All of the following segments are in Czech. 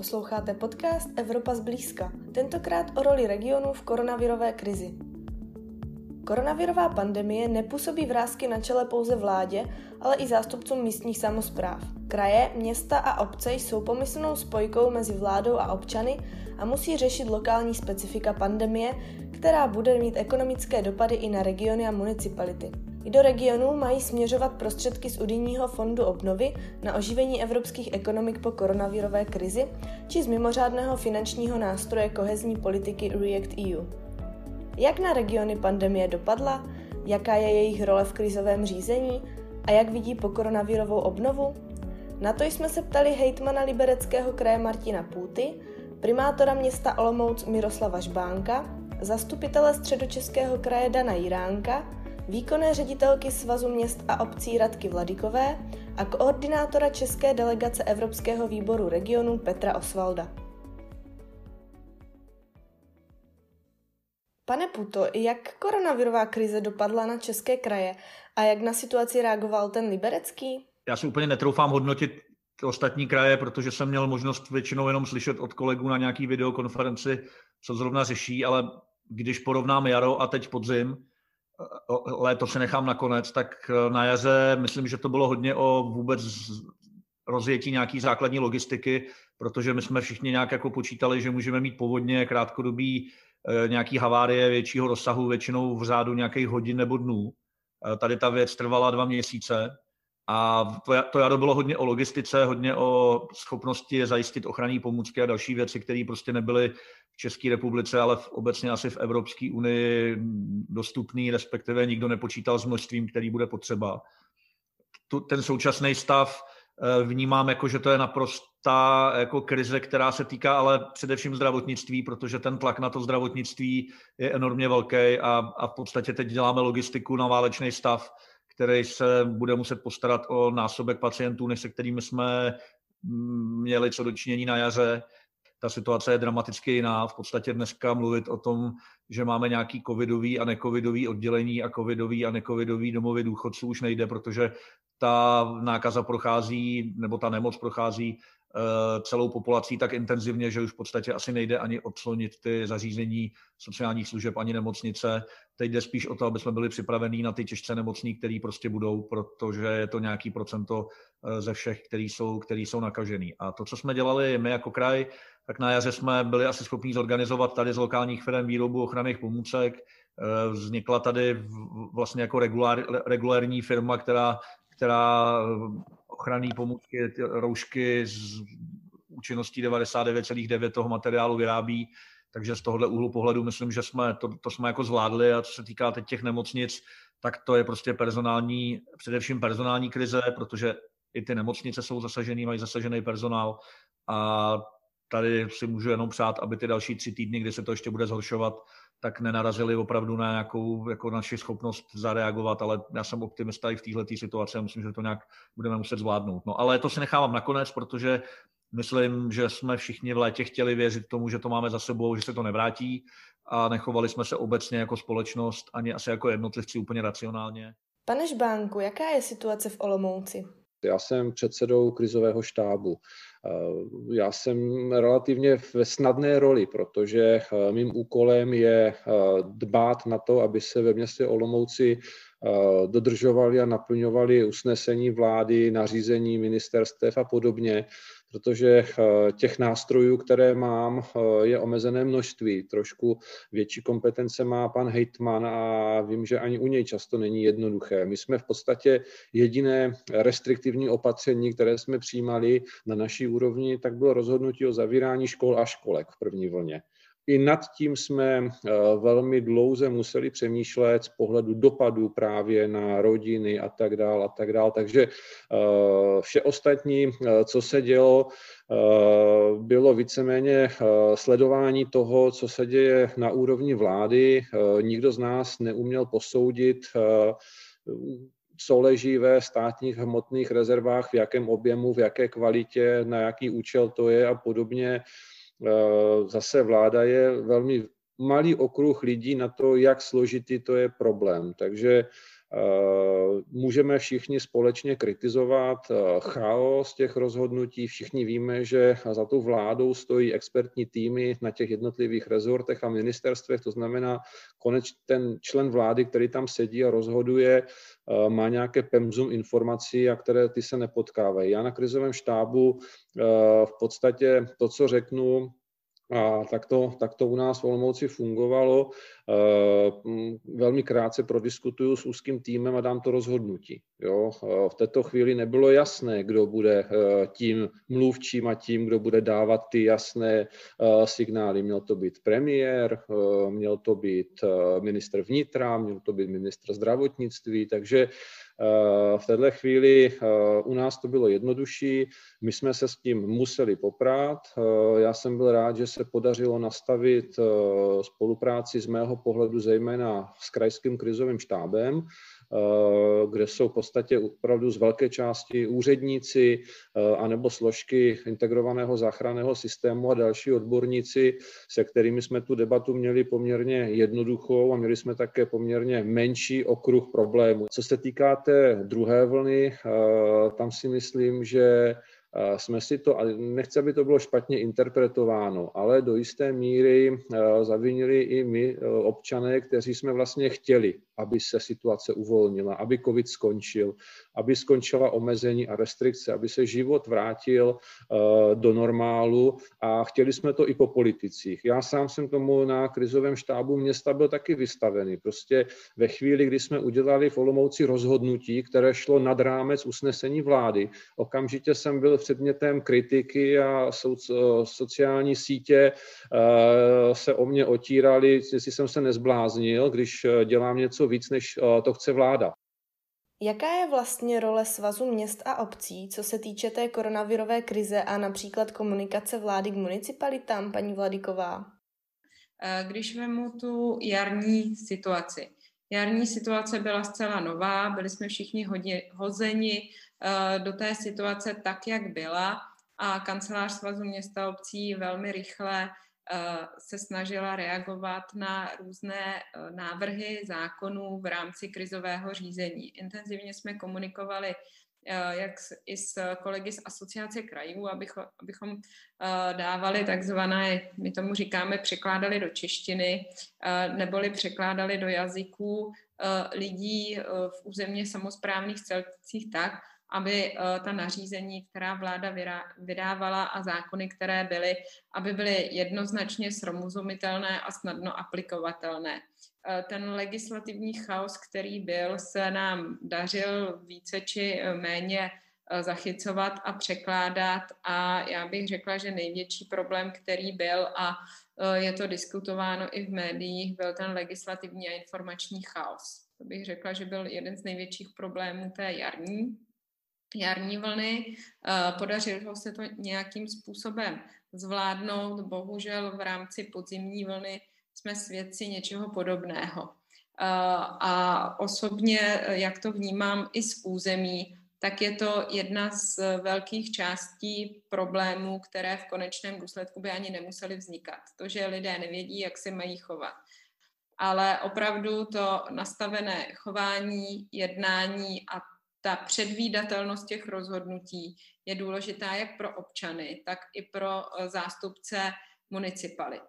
Posloucháte podcast Evropa zblízka, tentokrát o roli regionů v koronavirové krizi. Koronavirová pandemie nepůsobí vrázky na čele pouze vládě, ale i zástupcům místních samozpráv. Kraje, města a obce jsou pomyslnou spojkou mezi vládou a občany a musí řešit lokální specifika pandemie, která bude mít ekonomické dopady i na regiony a municipality. I do regionů mají směřovat prostředky z unijního fondu obnovy na oživení evropských ekonomik po koronavirové krizi či z mimořádného finančního nástroje kohezní politiky React EU. Jak na regiony pandemie dopadla, jaká je jejich role v krizovém řízení a jak vidí po koronavirovou obnovu? Na to jsme se ptali hejtmana libereckého kraje Martina Půty, primátora města Olomouc Miroslava Žbánka, zastupitele středočeského kraje Dana Jiránka, výkonné ředitelky Svazu měst a obcí Radky Vladikové a koordinátora České delegace Evropského výboru regionu Petra Osvalda. Pane Puto, jak koronavirová krize dopadla na české kraje a jak na situaci reagoval ten liberecký? Já si úplně netroufám hodnotit ostatní kraje, protože jsem měl možnost většinou jenom slyšet od kolegů na nějaký videokonferenci, co zrovna řeší, ale když porovnám jaro a teď podzim, léto se nechám nakonec, tak e, na jaře myslím, že to bylo hodně o vůbec rozjetí nějaký základní logistiky, protože my jsme všichni nějak jako počítali, že můžeme mít povodně, krátkodobí e, nějaký havárie většího rozsahu, většinou v řádu nějakých hodin nebo dnů. E, tady ta věc trvala dva měsíce a to, to jaro bylo hodně o logistice, hodně o schopnosti zajistit ochranné pomůcky a další věci, které prostě nebyly České republice, ale v, obecně asi v Evropské unii dostupný, respektive nikdo nepočítal s množstvím, který bude potřeba. Tu, ten současný stav eh, vnímám jako, že to je naprostá jako krize, která se týká ale především zdravotnictví, protože ten tlak na to zdravotnictví je enormně velký a, a v podstatě teď děláme logistiku na válečný stav, který se bude muset postarat o násobek pacientů, než se kterými jsme měli co dočinění na jaře. Ta situace je dramaticky jiná. V podstatě dneska mluvit o tom, že máme nějaký covidový a necovidový oddělení a covidový a necovidový domovy důchodců už nejde, protože ta nákaza prochází, nebo ta nemoc prochází Eh, celou populací tak intenzivně, že už v podstatě asi nejde ani odslonit ty zařízení sociálních služeb ani nemocnice. Teď jde spíš o to, aby jsme byli připravení na ty těžce nemocní, který prostě budou, protože je to nějaký procento eh, ze všech, který jsou, který jsou nakažený. A to, co jsme dělali my jako kraj, tak na jaře jsme byli asi schopni zorganizovat tady z lokálních firm výrobu ochranných pomůcek. Eh, vznikla tady vlastně jako regulár, regulární firma, která, která ochranné pomůcky, roušky z účinností 99,9 toho materiálu vyrábí, takže z tohohle úhlu pohledu myslím, že jsme to, to jsme jako zvládli. A co se týká teď těch nemocnic, tak to je prostě personální, především personální krize, protože i ty nemocnice jsou zasažený, mají zasažený personál. A tady si můžu jenom přát, aby ty další tři týdny, kdy se to ještě bude zhoršovat, tak nenarazili opravdu na nějakou jako naši schopnost zareagovat, ale já jsem optimista i v této situaci a myslím, že to nějak budeme muset zvládnout. No ale to si nechávám nakonec, protože myslím, že jsme všichni v létě chtěli věřit tomu, že to máme za sebou, že se to nevrátí a nechovali jsme se obecně jako společnost, ani asi jako jednotlivci úplně racionálně. Pane Žbánku, jaká je situace v Olomouci? Já jsem předsedou krizového štábu. Eh, já jsem relativně ve snadné roli, protože eh, mým úkolem je eh, dbát na to, aby se ve městě Olomouci dodržovali a naplňovali usnesení vlády, nařízení ministerstev a podobně protože eh, těch nástrojů, které mám, eh, je omezené množství. Trošku větší kompetence má pan Hejtman a vím, že ani u něj často není jednoduché. My jsme v podstatě jediné restriktivní opatření, které jsme přijímali na naší úrovni, tak bylo rozhodnutí o zavírání škol a školek v první vlně. I nad tím jsme eh, velmi dlouze museli přemýšlet z pohledu dopadů právě na rodiny a tak dále a tak dále. Takže eh, vše ostatní, eh, co se dělo, bylo víceméně sledování toho, co se děje na úrovni vlády. Nikdo z nás neuměl posoudit, co leží ve státních hmotných rezervách, v jakém objemu, v jaké kvalitě, na jaký účel to je a podobně. Eh, zase vláda je velmi malý okruh lidí na to, jak složitý to je problém. Takže Můžeme všichni společně kritizovat chaos těch rozhodnutí. Všichni víme, že za tou vládou stojí expertní týmy na těch jednotlivých rezortech a ministerstvech. To znamená, konec ten člen vlády, který tam sedí a rozhoduje, má nějaké pemzum informací, a které ty se nepotkávají. Já na krizovém štábu v podstatě to, co řeknu, a tak to, tak to u nás v Olomouci fungovalo. Eh, velmi krátce prodiskutuju s úzkým týmem a dám to rozhodnutí. Jo? Eh, v této chvíli nebylo jasné, kdo bude eh, tím mluvčím a tím, kdo bude dávat ty jasné signály. Měl to být premiér, měl to být ministr vnitra, měl to být ministr zdravotnictví, takže v této chvíli u nás to bylo jednodušší, my jsme se s tím museli poprát. Já jsem byl rád, že se podařilo nastavit spolupráci z mého pohledu zejména s krajským krizovým štábem, Eh, kde jsou v podstatě opravdu z velké části úředníci eh, anebo složky integrovaného záchranného systému a další odborníci, se kterými jsme tu debatu měli poměrně jednoduchou a měli jsme také poměrně menší okruh problémů. Co se týká té druhé vlny, eh, tam si myslím, že jsme si to, a nechci, aby to bylo špatně interpretováno, ale do jisté míry zavinili i my, občané, kteří jsme vlastně chtěli aby se situace uvolnila, aby covid skončil, aby skončila omezení a restrikce, aby se život vrátil eh, do normálu a chtěli jsme to i po politicích. Já sám jsem tomu na krizovém štábu města byl taky vystavený. Prostě ve chvíli, kdy jsme udělali v Olomouci rozhodnutí, které šlo nad rámec usnesení vlády, okamžitě jsem byl předmětem kritiky a sociální sítě eh, se o mě otírali, jestli jsem se nezbláznil, když eh, dělám něco víc, než to chce vláda. Jaká je vlastně role Svazu měst a obcí, co se týče té koronavirové krize a například komunikace vlády k municipalitám, paní Vladiková? Eh, když vemu tu jarní situaci. Jarní situace byla zcela nová, byli jsme všichni hodně, hozeni eh, do té situace tak, jak byla a kancelář Svazu města a obcí velmi rychle se snažila reagovat na různé eh, návrhy zákonů v rámci krizového řízení. Intenzivně jsme komunikovali eh, jak i s kolegy z asociace krajů, abychom, abychom dávali takzvané, my tomu říkáme, překládali do češtiny, neboli překládali do jazyků lidí v územně samozprávných celcích tak, aby eh, ta nařízení, která vláda vydávala a zákony, které byly, aby byly jednoznačně srozumitelné a snadno aplikovatelné. Eh, ten legislativní chaos, který byl, se nám dařil více či méně eh, zachycovat a překládat a já bych řekla, že největší problém, který byl a je to diskutováno i v médiích, byl ten legislativní a informační chaos. To bych řekla, že byl jeden z největších problémů té jarní jarní vlny. Eh, podařilo se to nějakým způsobem zvládnout. Bohužel v rámci podzimní vlny jsme svědci něčeho podobného. Eh, a osobně, jak to vnímám i z území, tak je to jedna z velkých částí problémů, které v konečném důsledku by ani nemusely vznikat. To, že lidé nevědí, jak se mají chovat. Ale opravdu to nastavené chování, jednání a ta předvídatelnost těch rozhodnutí je důležitá jak pro občany, tak i pro eh, zástupce municipalit.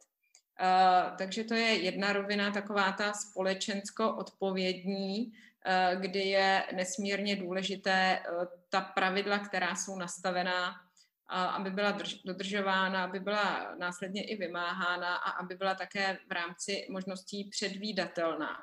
Uh, takže to je jedna rovina, taková ta společensko-odpovědní, uh, kdy je nesmírně důležité ta pravidla, která jsou nastavená, aby byla drž- dodržována, aby byla následně i vymáhána a aby byla také v rámci možností předvídatelná.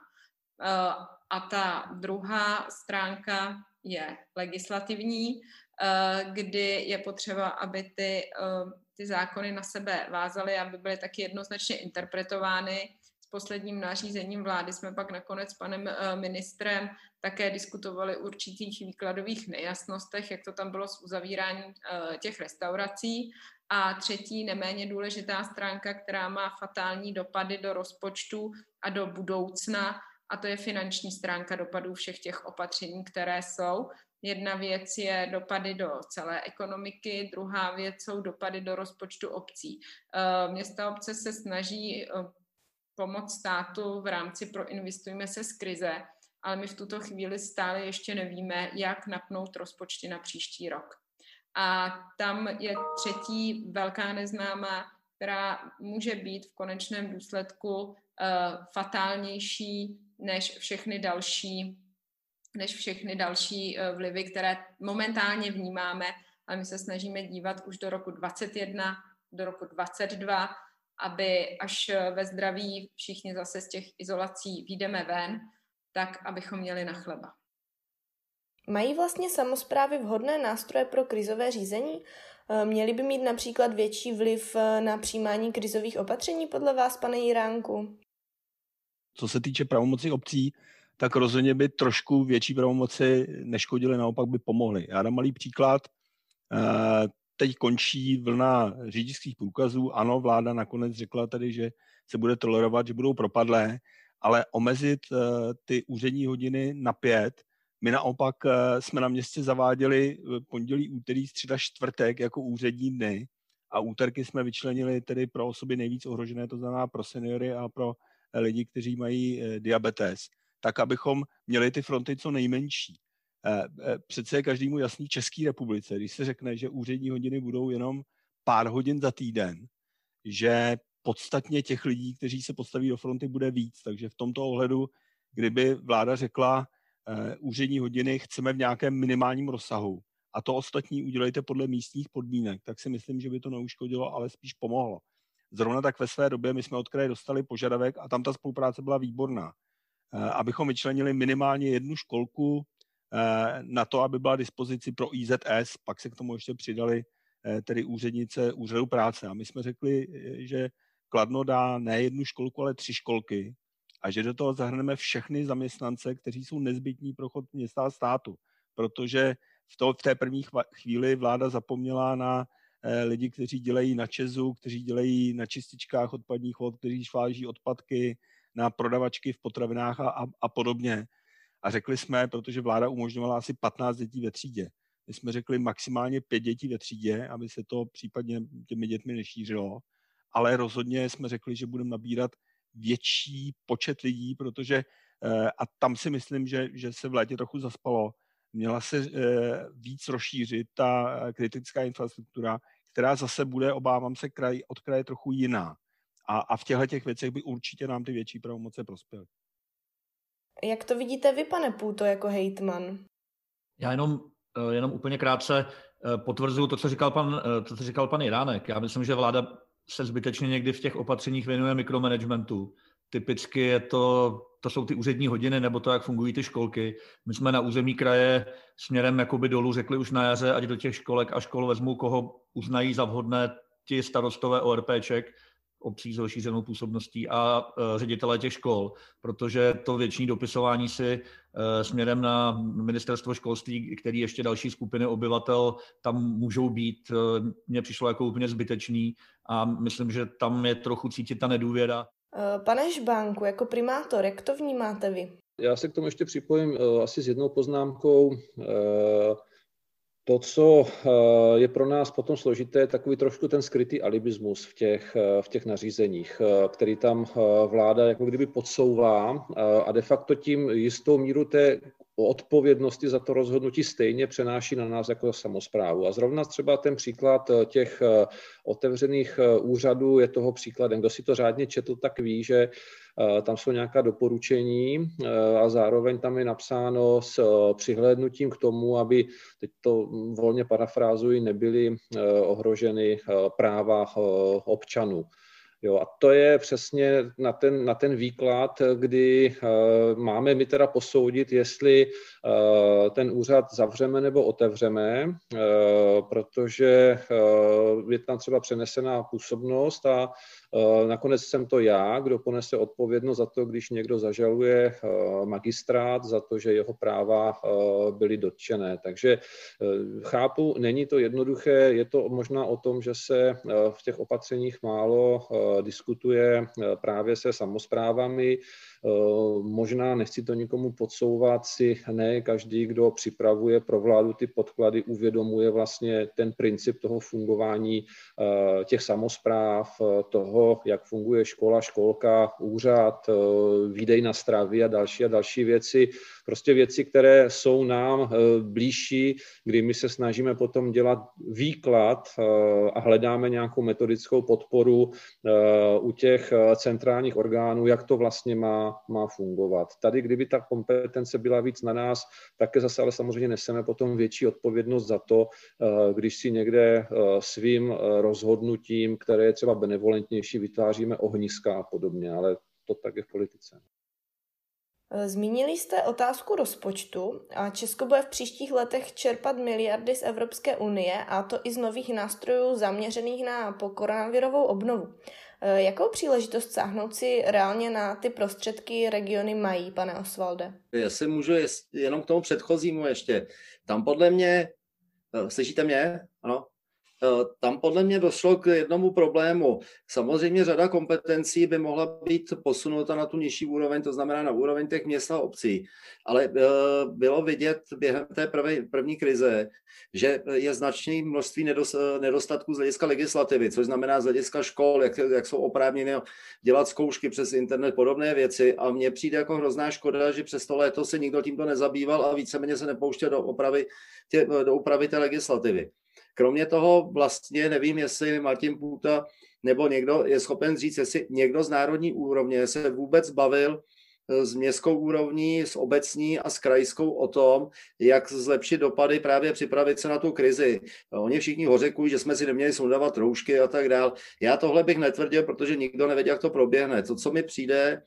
A ta druhá stránka je legislativní, eh, kdy je potřeba, aby ty, eh, ty zákony na sebe vázaly, aby byly taky jednoznačně interpretovány. S posledním nařízením vlády jsme pak nakonec s panem eh, ministrem také diskutovali o určitých výkladových nejasnostech, jak to tam bylo s uzavíráním těch restaurací. A třetí, neméně důležitá stránka, která má fatální dopady do rozpočtu a do budoucna, a to je finanční stránka dopadů všech těch opatření, které jsou. Jedna věc je dopady do celé ekonomiky, druhá věc jsou dopady do rozpočtu obcí. Eh, města obce se snaží eh, pomoct státu v rámci Proinvestujme se z krize ale my v tuto chvíli stále ještě nevíme, jak napnout rozpočty na příští rok. A tam je třetí velká neznámá, která může být v konečném důsledku uh, fatálnější než všechny další než všechny další uh, vlivy, které momentálně vnímáme, ale my se snažíme dívat už do roku 2021, do roku 2022, aby až ve zdraví všichni zase z těch izolací výjdeme ven, tak abychom měli na chleba. Mají vlastně samozprávy vhodné nástroje pro krizové řízení? Eh, měly by mít například větší vliv eh, na přijímání krizových opatření podle vás, pane Jiránku? Co se týče pravomocí obcí, tak rozhodně by trošku větší pravomoci neškodily, naopak by pomohly. Já dám malý příklad. Eh, teď končí vlna řidičských průkazů. Ano, vláda nakonec řekla tady, že se bude tolerovat, že budou propadlé, ale omezit ty úřední hodiny na pět my naopak eh, jsme na městě zaváděli eh, pondělí, úterý, středa, čtvrtek jako úřední dny a úterky jsme vyčlenili tedy pro osoby nejvíc ohrožené, to znamená pro seniory a pro eh, lidi, kteří mají diabetes, tak abychom měli ty fronty co nejmenší. Přece je každému jasný České republice, když se řekne, že úřední hodiny budou jenom pár hodin za týden, že podstatně těch lidí, kteří se postaví do fronty, bude víc. Takže v tomto ohledu, kdyby vláda řekla, úřední hodiny chceme v nějakém minimálním rozsahu a to ostatní udělejte podle místních podmínek, tak si myslím, že by to neuškodilo, ale spíš pomohlo. Zrovna tak ve své době my jsme od kraje dostali požadavek a tam ta spolupráce byla výborná, eh, abychom vyčlenili minimálně jednu školku eh, na to, aby byla dispozici pro IZS, pak se k tomu ještě přidali tedy úřednice úřadu práce. A my jsme řekli, že Kladno dá ne jednu školku, ale tři školky, a že do toho zahrneme všechny zaměstnance, kteří jsou nezbytní pro chod města a státu. Protože v, to, v té první chvíli vláda zapomněla na eh, lidi, kteří dělají na Česu, kteří dělají na čističkách odpadních vod, kteří šváží odpadky, na prodavačky v potravinách a, a, a podobně. A řekli jsme, protože vláda umožňovala asi 15 dětí ve třídě, my jsme řekli maximálně pět dětí ve třídě, aby se to případně těmi dětmi nešířilo, ale rozhodně jsme řekli, že budeme nabírat větší počet lidí, protože eh, a tam si myslím, že, že se v létě trochu zaspalo. Měla se eh, víc rozšířit ta kritická infrastruktura, která zase bude, obávám se, kraj, od kraje trochu jiná. A, a v těchto těch věcech by určitě nám ty větší pravomoce prospěly. Jak to vidíte vy, pane Půto, jako hejtman? Já jenom, eh, jenom úplně krátce potvrzuju to, co říkal pan, to, co říkal pan Iránek. Já myslím, že vláda se zbytečně někdy v těch opatřeních věnuje mikromanagementu. Typicky je to, to jsou ty úřední hodiny nebo to, jak fungují ty školky. My jsme na území kraje směrem jakoby dolů řekli už na jaře, ať do těch školek a škol vezmou, koho uznají za vhodné ti starostové ORPček, obcí s rozšířenou působností a uh, ředitelé těch škol, protože to věční dopisování si uh, směrem na ministerstvo školství, který ještě další skupiny obyvatel tam můžou být, uh, mně přišlo jako úplně zbytečný a myslím, že tam je trochu cítit ta nedůvěra. Pane Žbánku, jako primátor, jak to vnímáte vy? Já se k tomu ještě připojím asi s jednou poznámkou. To, co eh, je pro nás potom složité, je takový trošku ten skrytý alibismus v těch, eh, v těch nařízeních, eh, který tam vláda jako kdyby podsouvá a de facto tím jistou míru té odpovědnosti za to rozhodnutí stejně přenáší na nás jako samozprávu. A zrovna třeba ten příklad těch otevřených úřadů je toho příkladem. Kdo si to řádně četl, tak ví, že tam jsou nějaká doporučení a zároveň tam je napsáno s přihlédnutím k tomu, aby, teď to volně parafrázuji, nebyly ohroženy práva občanů. Jo, a to je přesně na ten, na ten výklad, kdy uh, máme my teda posoudit, jestli uh, ten úřad zavřeme nebo otevřeme, uh, protože uh, je tam třeba přenesená působnost a uh, nakonec jsem to já, kdo ponese odpovědnost za to, když někdo zažaluje uh, magistrát za to, že jeho práva uh, byly dotčené. Takže uh, chápu, není to jednoduché, je to možná o tom, že se uh, v těch opatřeních málo uh, diskutuje právě se samozprávami. Možná nechci to nikomu podsouvat si, ne každý, kdo připravuje pro vládu ty podklady, uvědomuje vlastně ten princip toho fungování těch samozpráv, toho, jak funguje škola, školka, úřad, výdej na stravy a další a další věci. Prostě věci, které jsou nám blížší, kdy my se snažíme potom dělat výklad a hledáme nějakou metodickou podporu u těch centrálních orgánů, jak to vlastně má, má fungovat. Tady, kdyby ta kompetence byla víc na nás, také zase ale samozřejmě neseme potom větší odpovědnost za to, když si někde svým rozhodnutím, které je třeba benevolentnější, vytváříme ohniska a podobně, ale to tak je v politice. Zmínili jste otázku rozpočtu a Česko bude v příštích letech čerpat miliardy z Evropské unie a to i z nových nástrojů zaměřených na pokoronavirovou obnovu. Jakou příležitost sáhnout si reálně na ty prostředky regiony mají, pane Osvalde? Jestli můžu jenom k tomu předchozímu ještě. Tam podle mě, eh, slyšíte mě? Ano? Eh, tam podle mě došlo k jednomu problému. Samozřejmě řada kompetencí by mohla být posunuta na tu nižší úroveň, to znamená na úroveň těch měst a obcí. Ale eh, bylo vidět během té první, první krize, že je značné množství nedostatků z hlediska legislativy, což znamená z hlediska škol, jak, jak jsou oprávněny dělat zkoušky přes internet, podobné věci. A mně přijde jako hrozná škoda, že přes to léto se nikdo tímto nezabýval a víceméně se nepouštěl do opravy, tě, do té legislativy. Kromě toho vlastně nevím, jestli Martin Půta nebo někdo je schopen říct, jestli někdo z národní úrovně se vůbec bavil eh, s městskou úrovní, s obecní a s krajskou o tom, jak zlepšit dopady, právě připravit se na tu krizi. Oni všichni hořekují, že jsme si neměli sundávat roušky a tak dál. Já tohle bych netvrdil, protože nikdo nevěděl, jak to proběhne. To, co mi přijde,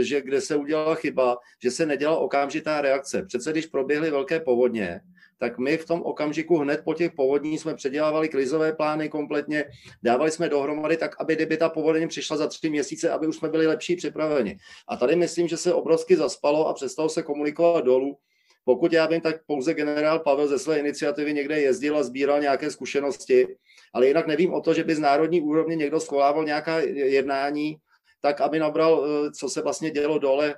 že kde se udělala chyba, že se nedělala okamžitá reakce. Přece když proběhly velké povodně, tak my v tom okamžiku hned po těch povodní jsme předělávali krizové plány kompletně, dávali jsme dohromady tak, aby kdyby ta povodně přišla za tři měsíce, aby už jsme byli lepší připraveni. A tady myslím, že se obrovsky zaspalo a přestalo se komunikovat dolů. Pokud já vím, tak pouze generál Pavel ze své iniciativy někde jezdil a sbíral nějaké zkušenosti, ale jinak nevím o to, že by z národní úrovně někdo schovával nějaká jednání, tak aby nabral, eh, co se vlastně dělo dole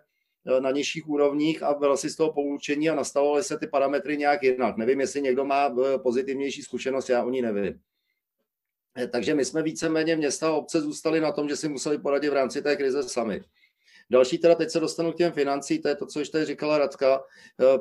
na nižších úrovních a byl si z toho poučení a nastavovaly se ty parametry nějak jinak. Nevím, jestli někdo má eh, pozitivnější zkušenost, já o ní nevím. Eh, takže my jsme víceméně města a obce zůstali na tom, že si museli poradit v rámci té krize sami. Další teda, teď se dostanu k těm financí, to je to, co ještě říkala Radka.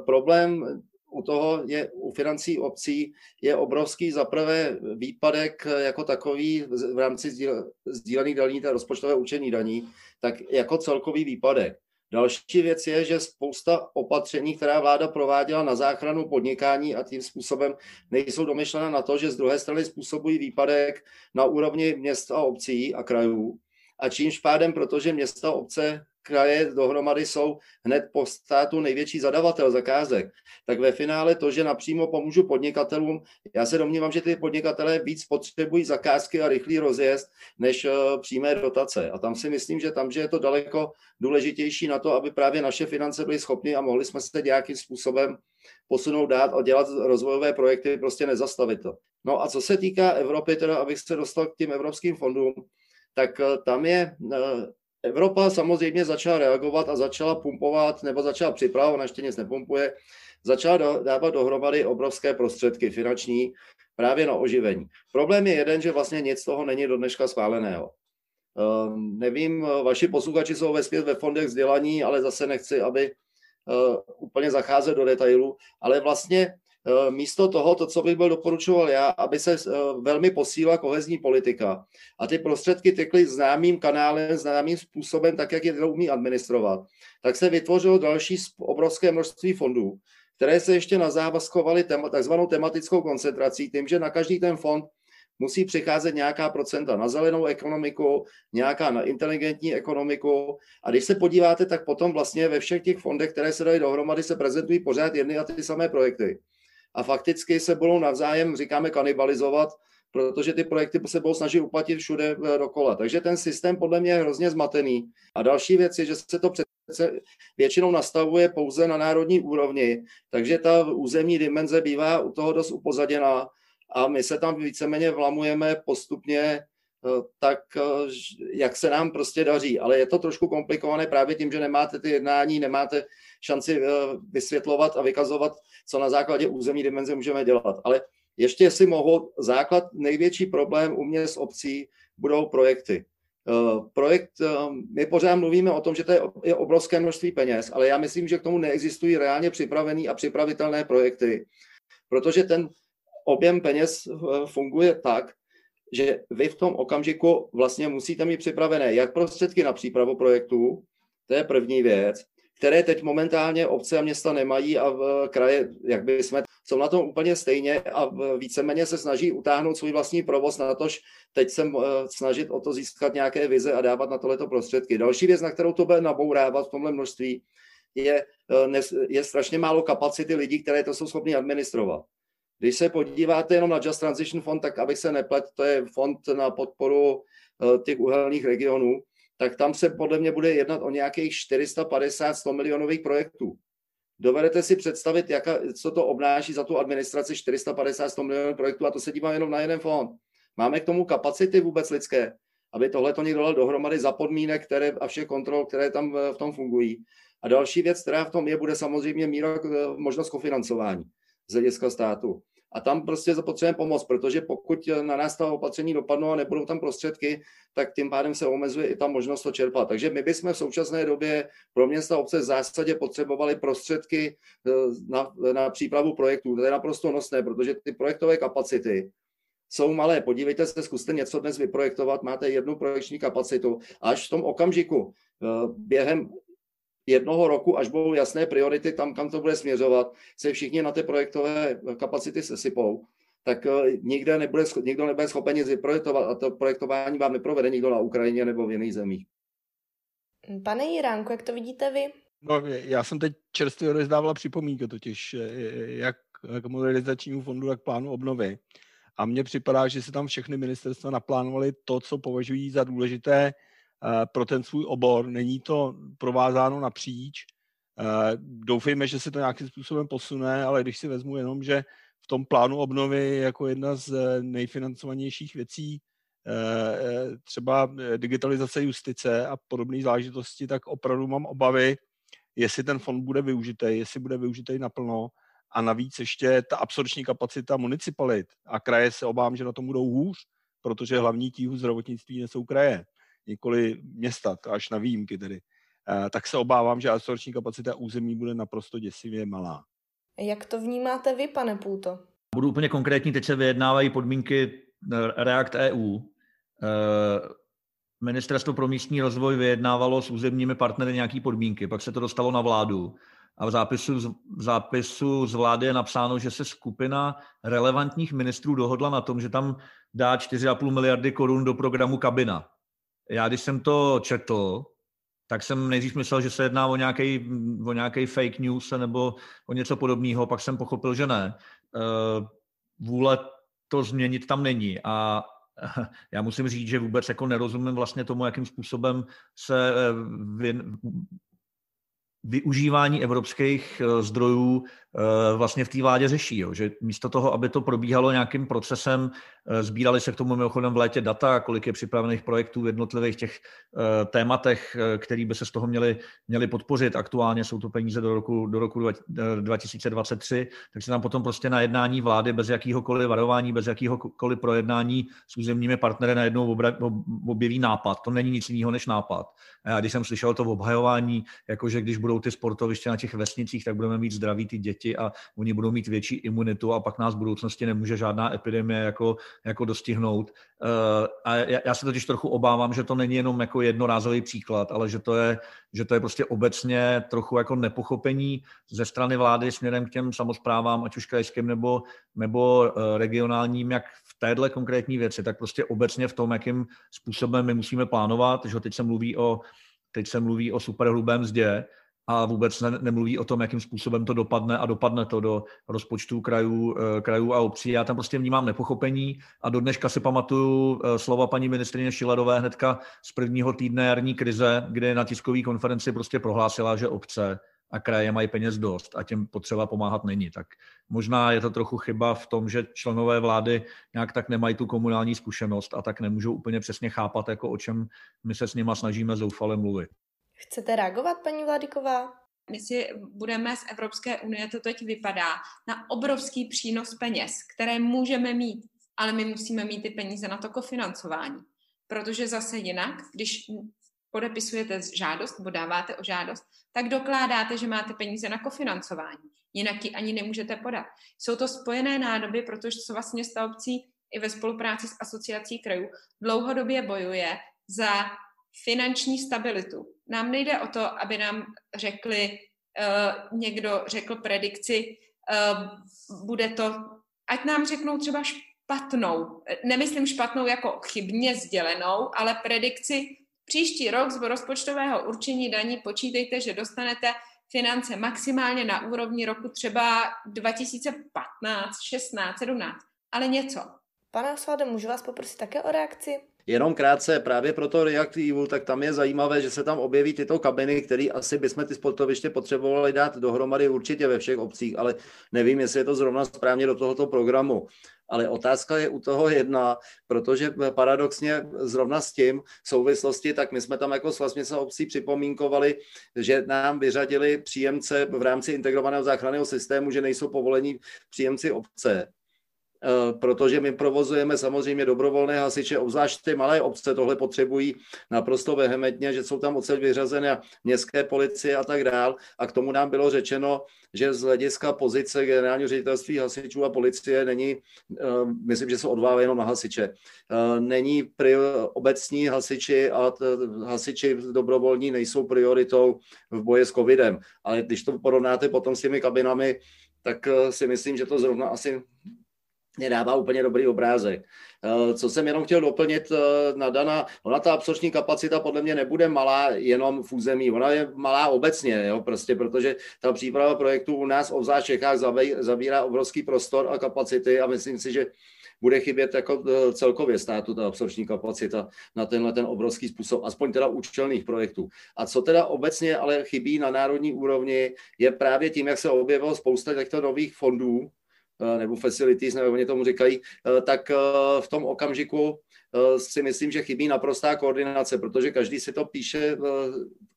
Problém u toho je, u financí obcí je obrovský zaprvé výpadek jako takový v rámci sdílených daní, rozpočtové učení daní, tak jako celkový výpadek. Další věc je, že spousta opatření, která vláda prováděla na záchranu podnikání a tím způsobem nejsou domyšlena na to, že z druhé strany způsobují výpadek na úrovni měst a obcí a krajů. A čímž pádem, protože města a obce kraje dohromady jsou hned po státu největší zadavatel zakázek, tak ve finále to, že napřímo pomůžu podnikatelům, já se domnívám, že ty podnikatelé víc potřebují zakázky a rychlý rozjezd, než eh, přímé dotace. A tam si myslím, že tam, že je to daleko důležitější na to, aby právě naše finance byly schopny a mohli jsme se nějakým způsobem posunout dát a dělat rozvojové projekty, prostě nezastavit to. No a co se týká Evropy, teda abych se dostal k těm evropským fondům, tak eh, tam je eh, Evropa samozřejmě začala reagovat a začala pumpovat, nebo začala připravovat, ještě nic nepumpuje, začala dávat dohromady obrovské prostředky finanční právě na oživení. Problém je jeden, že vlastně nic z toho není do dneška schváleného. Uh, nevím, vaši posluchači jsou ve ve fondech vzdělaní, ale zase nechci, aby uh, úplně zacházel do detailu, ale vlastně místo toho, to, co bych byl doporučoval já, aby se eh, velmi posílila kohezní politika. A ty prostředky tekly známým kanálem, známým způsobem, tak, jak je umí administrovat, tak se vytvořilo další obrovské množství fondů, které se ještě nazávazkovaly takzvanou tematickou koncentrací, tím, že na každý ten fond musí přicházet nějaká procenta na zelenou ekonomiku, nějaká na inteligentní ekonomiku. A když se podíváte, tak potom vlastně ve všech těch fondech, které se dají dohromady, se prezentují pořád jedny a ty samé projekty a fakticky se budou navzájem, říkáme, kanibalizovat, protože ty projekty se budou snažit uplatit všude eh, dokola. Takže ten systém podle mě je hrozně zmatený. A další věc je, že se to přece většinou nastavuje pouze na národní úrovni, takže ta územní dimenze bývá u toho dost upozaděná a my se tam víceméně vlamujeme postupně tak jak se nám prostě daří. Ale je to trošku komplikované právě tím, že nemáte ty jednání, nemáte šanci vysvětlovat a vykazovat, co na základě územní dimenze můžeme dělat. Ale ještě, jestli mohu, základ, největší problém u mě s obcí budou projekty. Eh, projekt, eh, my pořád mluvíme o tom, že to je obrovské množství peněz, ale já myslím, že k tomu neexistují reálně připravené a připravitelné projekty, protože ten objem peněz eh, funguje tak, že vy v tom okamžiku vlastně musíte mít připravené jak prostředky na přípravu projektů, to je první věc, které teď momentálně obce a města nemají a v kraje, jak by jsme, jsou na tom úplně stejně a víceméně se snaží utáhnout svůj vlastní provoz na tož teď se eh, snažit o to získat nějaké vize a dávat na tohleto prostředky. Další věc, na kterou to bude nabourávat v tomhle množství, je, eh, je strašně málo kapacity lidí, které to jsou schopni administrovat. Když se podíváte jenom na Just Transition Fund, tak abych se neplet, to je fond na podporu eh, těch uhelných regionů, tak tam se podle mě bude jednat o nějakých 450-100 milionových projektů. Dovedete si představit, jaka, co to obnáší za tu administraci 450-100 milionů projektů a to se dívám jenom na jeden fond. Máme k tomu kapacity vůbec lidské, aby tohle to někdo dal dohromady za podmínek které, a všech kontrol, které tam v tom fungují. A další věc, která v tom je, bude samozřejmě míra eh, možnost kofinancování z hlediska státu. A tam prostě zapotřebujeme pomoc, protože pokud na nás ta opatření dopadnou a nebudou tam prostředky, tak tím pádem se omezuje i ta možnost to čerpat. Takže my bychom v současné době pro města obce v zásadě potřebovali prostředky eh, na, na přípravu projektů. To je naprosto nosné, protože ty projektové kapacity jsou malé. Podívejte se, zkuste něco dnes vyprojektovat, máte jednu projekční kapacitu. Až v tom okamžiku eh, během jednoho roku, až budou jasné priority tam, kam to bude směřovat, se všichni na ty projektové kapacity sesypou, tak eh, nikde nebude, nikdo nebude schopen nic vyprojektovat a to projektování vám neprovede nikdo na Ukrajině nebo v jiných zemích. Pane Jiránku, jak to vidíte vy? No, já jsem teď čerstvě rozdávala připomínku totiž, eh, jak k modernizačnímu fondu, tak plánu obnovy. A mně připadá, že si tam všechny ministerstva naplánovali to, co považují za důležité Eh, pro ten svůj obor. Není to provázáno napříč. Eh, doufejme, že se to nějakým způsobem posune, ale když si vezmu jenom, že v tom plánu obnovy jako jedna z eh, nejfinancovanějších věcí třeba digitalizace justice a podobné záležitosti, tak opravdu mám obavy, jestli ten fond bude využitý, jestli bude využitý naplno a navíc ještě ta absorční kapacita municipalit a kraje se obávám, že na tom budou hůř, protože hlavní tíhu zdravotnictví nesou kraje nikoli města, to až na výjimky tedy, eh, tak se obávám, že absorpční kapacita území bude naprosto děsivě malá. Jak to vnímáte vy, pane Půto? Budu úplně konkrétní, teď se vyjednávají podmínky eh, React EU. Eh, Ministerstvo pro místní rozvoj vyjednávalo s územními partnery nějaké podmínky, pak se to dostalo na vládu a v zápisu, v zápisu z vlády je napsáno, že se skupina relevantních ministrů dohodla na tom, že tam dá 4,5 miliardy korun do programu Kabina já když jsem to četl, tak jsem nejdřív myslel, že se jedná o nějaký, o nějaký fake news nebo o něco podobného, pak jsem pochopil, že ne. Eh, vůle to změnit tam není a já musím říct, že vůbec jako nerozumím vlastně tomu, jakým způsobem se eh, využívání evropských eh, zdrojů vlastně v té vládě řeší. Jo. Že místo toho, aby to probíhalo nějakým procesem, eh, sbírali se k tomu mimochodem v létě data, kolik je připravených projektů v jednotlivých těch tématech, které by se z toho měly, měly podpořit. Aktuálně jsou to peníze do roku, do roku 2023, tak se tam potom prostě na jednání vlády bez jakýhokoliv varování, bez jakýhokoliv projednání s územními partnery najednou objeví nápad. To není nic jiného než nápad. A když jsem slyšel to obhajování, jakože když budou ty sportoviště na těch vesnicích, tak budeme mít zdraví ty děti a oni budou mít větší imunitu a pak nás v budoucnosti nemůže žádná epidemie jako, jako dostihnout. Eh, a já, já se totiž trochu obávám, že to není jenom jako jednorázový příklad, ale že to je, že to je prostě obecně trochu jako nepochopení ze strany vlády směrem k těm samozprávám, ať už krajským nebo, nebo eh, regionálním, jak v téhle konkrétní věci, tak prostě obecně v tom, jakým způsobem my musíme plánovat, že teď se mluví o teď se mluví o superhrubém mzdě, a vůbec ne, nemluví o tom, jakým způsobem to dopadne a dopadne to do rozpočtů krajů, eh, krajů a obcí. Já tam prostě vnímám nepochopení a do dneška si pamatuju eh, slova paní ministrině Šilerové hnedka z prvního týdne jarní krize, kdy na tiskové konferenci prostě prohlásila, že obce a kraje mají peněz dost a těm potřeba pomáhat není. Tak možná je to trochu chyba v tom, že členové vlády nějak tak nemají tu komunální zkušenost a tak nemůžou úplně přesně chápat, jako o čem my se s nima snažíme zoufale mluvit. Chcete reagovat, paní Vladiková? My si budeme z Evropské unie, to teď vypadá, na obrovský přínos peněz, které můžeme mít, ale my musíme mít ty peníze na to kofinancování. Protože zase jinak, když podepisujete žádost nebo dáváte o žádost, tak dokládáte, že máte peníze na kofinancování. Jinak ji ani nemůžete podat. Jsou to spojené nádoby, protože co vlastně obcí i ve spolupráci s asociací krajů dlouhodobě bojuje za finanční stabilitu. Nám nejde o to, aby nám řekli, uh, někdo řekl predikci, uh, bude to, ať nám řeknou třeba špatnou, nemyslím špatnou jako chybně sdělenou, ale predikci Příští rok z rozpočtového určení daní počítejte, že dostanete finance maximálně na úrovni roku třeba 2015, 16, 17, ale něco. Pane Osvalde, můžu vás poprosit také o reakci? Jenom krátce, právě pro to React Evil, tak tam je zajímavé, že se tam objeví tyto kabiny, které asi bychom ty sportoviště potřebovali dát dohromady určitě ve všech obcích, ale nevím, jestli je to zrovna správně do tohoto programu. Ale otázka je u toho jedna, protože paradoxně zrovna s tím v souvislosti, tak my jsme tam jako svaz města obcí připomínkovali, že nám vyřadili příjemce v rámci integrovaného záchranného systému, že nejsou povolení příjemci obce. Eh, protože my provozujeme samozřejmě dobrovolné hasiče, obzvlášť ty malé obce tohle potřebují naprosto vehementně, že jsou tam odsaď vyřazené městské policie a tak dál. A k tomu nám bylo řečeno, že z hlediska pozice generálního ředitelství hasičů a policie není, eh, myslím, že se odvává jenom na hasiče, eh, není pri, obecní hasiči a hasiči dobrovolní nejsou prioritou v boji s covidem. Ale když to porovnáte potom s těmi kabinami, tak si myslím, že to zrovna asi nedává úplně dobrý obrázek. Eh, co jsem jenom chtěl doplnit eh, na Dana, ona ta absorční kapacita podle mě nebude malá jenom v území, ona je malá obecně, jo, prostě protože ta příprava projektu u nás, obzvlášť v Čechách, zabírá obrovský prostor a kapacity a myslím si, že bude chybět jako eh, celkově státu ta absorční kapacita na tenhle ten obrovský způsob, aspoň teda účelných projektů. A co teda obecně ale chybí na národní úrovni, je právě tím, jak se objevilo spousta těchto nových fondů, nebo facilities, nebo oni tomu říkají, eh, tak eh, v tom okamžiku si myslím, že chybí naprostá koordinace, protože každý si to píše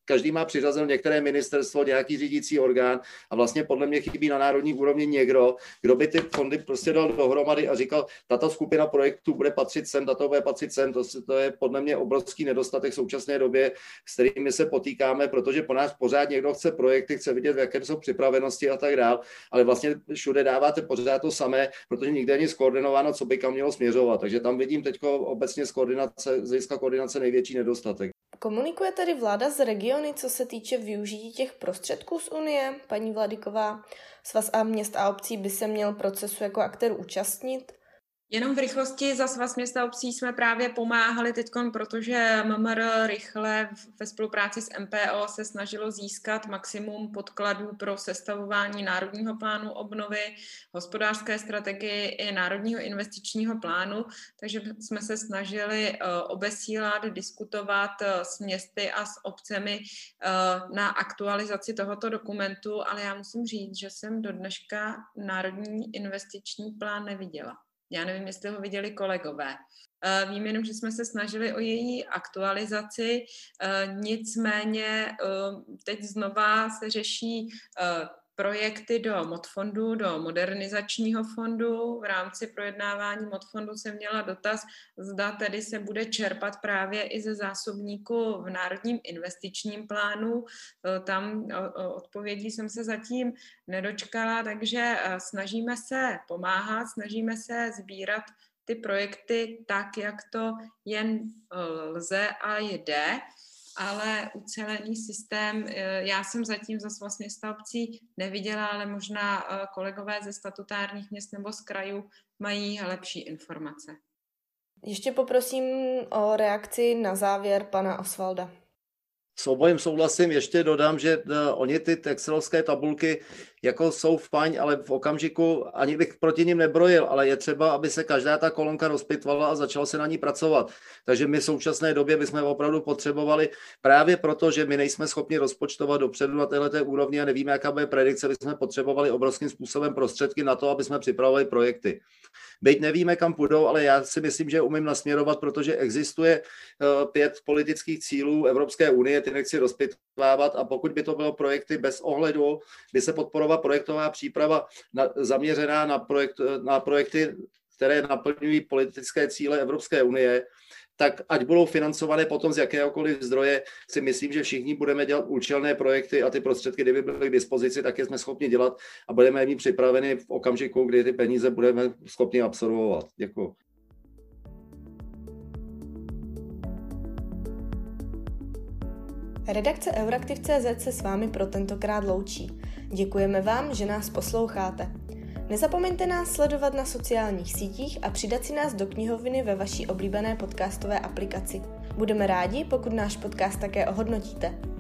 každý má přiřazen některé ministerstvo, nějaký řídící orgán a vlastně podle mě chybí na národní úrovni někdo, kdo by ty fondy prostě dal dohromady a říkal, tato skupina projektů bude patřit sem, tato bude patřit sem, to, to je podle mě obrovský nedostatek v současné době, s kterými se potýkáme, protože po nás pořád někdo chce projekty, chce vidět, v jakém jsou připravenosti a tak dál, ale vlastně všude dáváte pořád to samé, protože nikde není skoordinováno, co by kam mělo směřovat. Takže tam vidím teď obecně z koordinace, z koordinace největší nedostatek. Komunikuje tedy vláda z regiony, co se týče využití těch prostředků z Unie, paní Vladiková? Svaz a měst a obcí by se měl procesu jako aktér účastnit? Jenom v rychlosti za svaz města obcí jsme právě pomáhali teď, protože MMR rychle ve spolupráci s MPO se snažilo získat maximum podkladů pro sestavování Národního plánu obnovy, hospodářské strategie i Národního investičního plánu, takže jsme se snažili eh, obesílat, diskutovat eh, s městy a s obcemi eh, na aktualizaci tohoto dokumentu, ale já musím říct, že jsem do dneška Národní investiční plán neviděla. Já nevím, jestli ho viděli kolegové. Eh, vím jenom, že jsme se snažili o její aktualizaci, eh, nicméně eh, teď znova se řeší projekty do ModFondu, do modernizačního fondu. V rámci projednávání ModFondu jsem měla dotaz, zda tedy se bude čerpat právě i ze zásobníku v Národním investičním plánu. E, tam odpovědí jsem se zatím nedočkala, takže e, snažíme se pomáhat, snažíme se sbírat ty projekty tak, jak to jen e, lze a jde ale ucelený systém, eh, já jsem zatím za svaz města obcí neviděla, ale možná eh, kolegové ze statutárních měst nebo z krajů mají lepší informace. Ještě poprosím o reakci na závěr pana Osvalda. S obojím souhlasím, ještě dodám, že uh, oni ty excelovské tabulky jako jsou fajn, ale v okamžiku ani bych proti ním nebrojil, ale je třeba, aby se každá ta kolonka rozpitvala a začalo se na ní pracovat. Takže my v současné době bychom opravdu potřebovali právě proto, že my nejsme schopni rozpočtovat dopředu na této úrovni a nevíme, jaká bude predikce, bychom potřebovali obrovským způsobem prostředky na to, aby jsme připravovali projekty. Byť nevíme, kam půjdou, ale já si myslím, že umím nasměrovat, protože existuje eh, pět politických cílů Evropské unie, ty nechci rozpitvávat a pokud by to bylo projekty bez ohledu, by se podporovat projektová příprava na, zaměřená na, projekt, na projekty, které naplňují politické cíle Evropské unie, tak ať budou financované potom z jakéhokoliv zdroje, si myslím, že všichni budeme dělat účelné projekty a ty prostředky, kdyby byly k dispozici, tak je jsme schopni dělat a budeme mít připraveny v okamžiku, kdy ty peníze budeme schopni absorbovat. Děkuji. Redakce Euraktiv.cz se s vámi pro tentokrát loučí. Děkujeme vám, že nás posloucháte. Nezapomeňte nás sledovat na sociálních sítích a přidat si nás do knihoviny ve vaší oblíbené podcastové aplikaci. Budeme rádi, pokud náš podcast také ohodnotíte.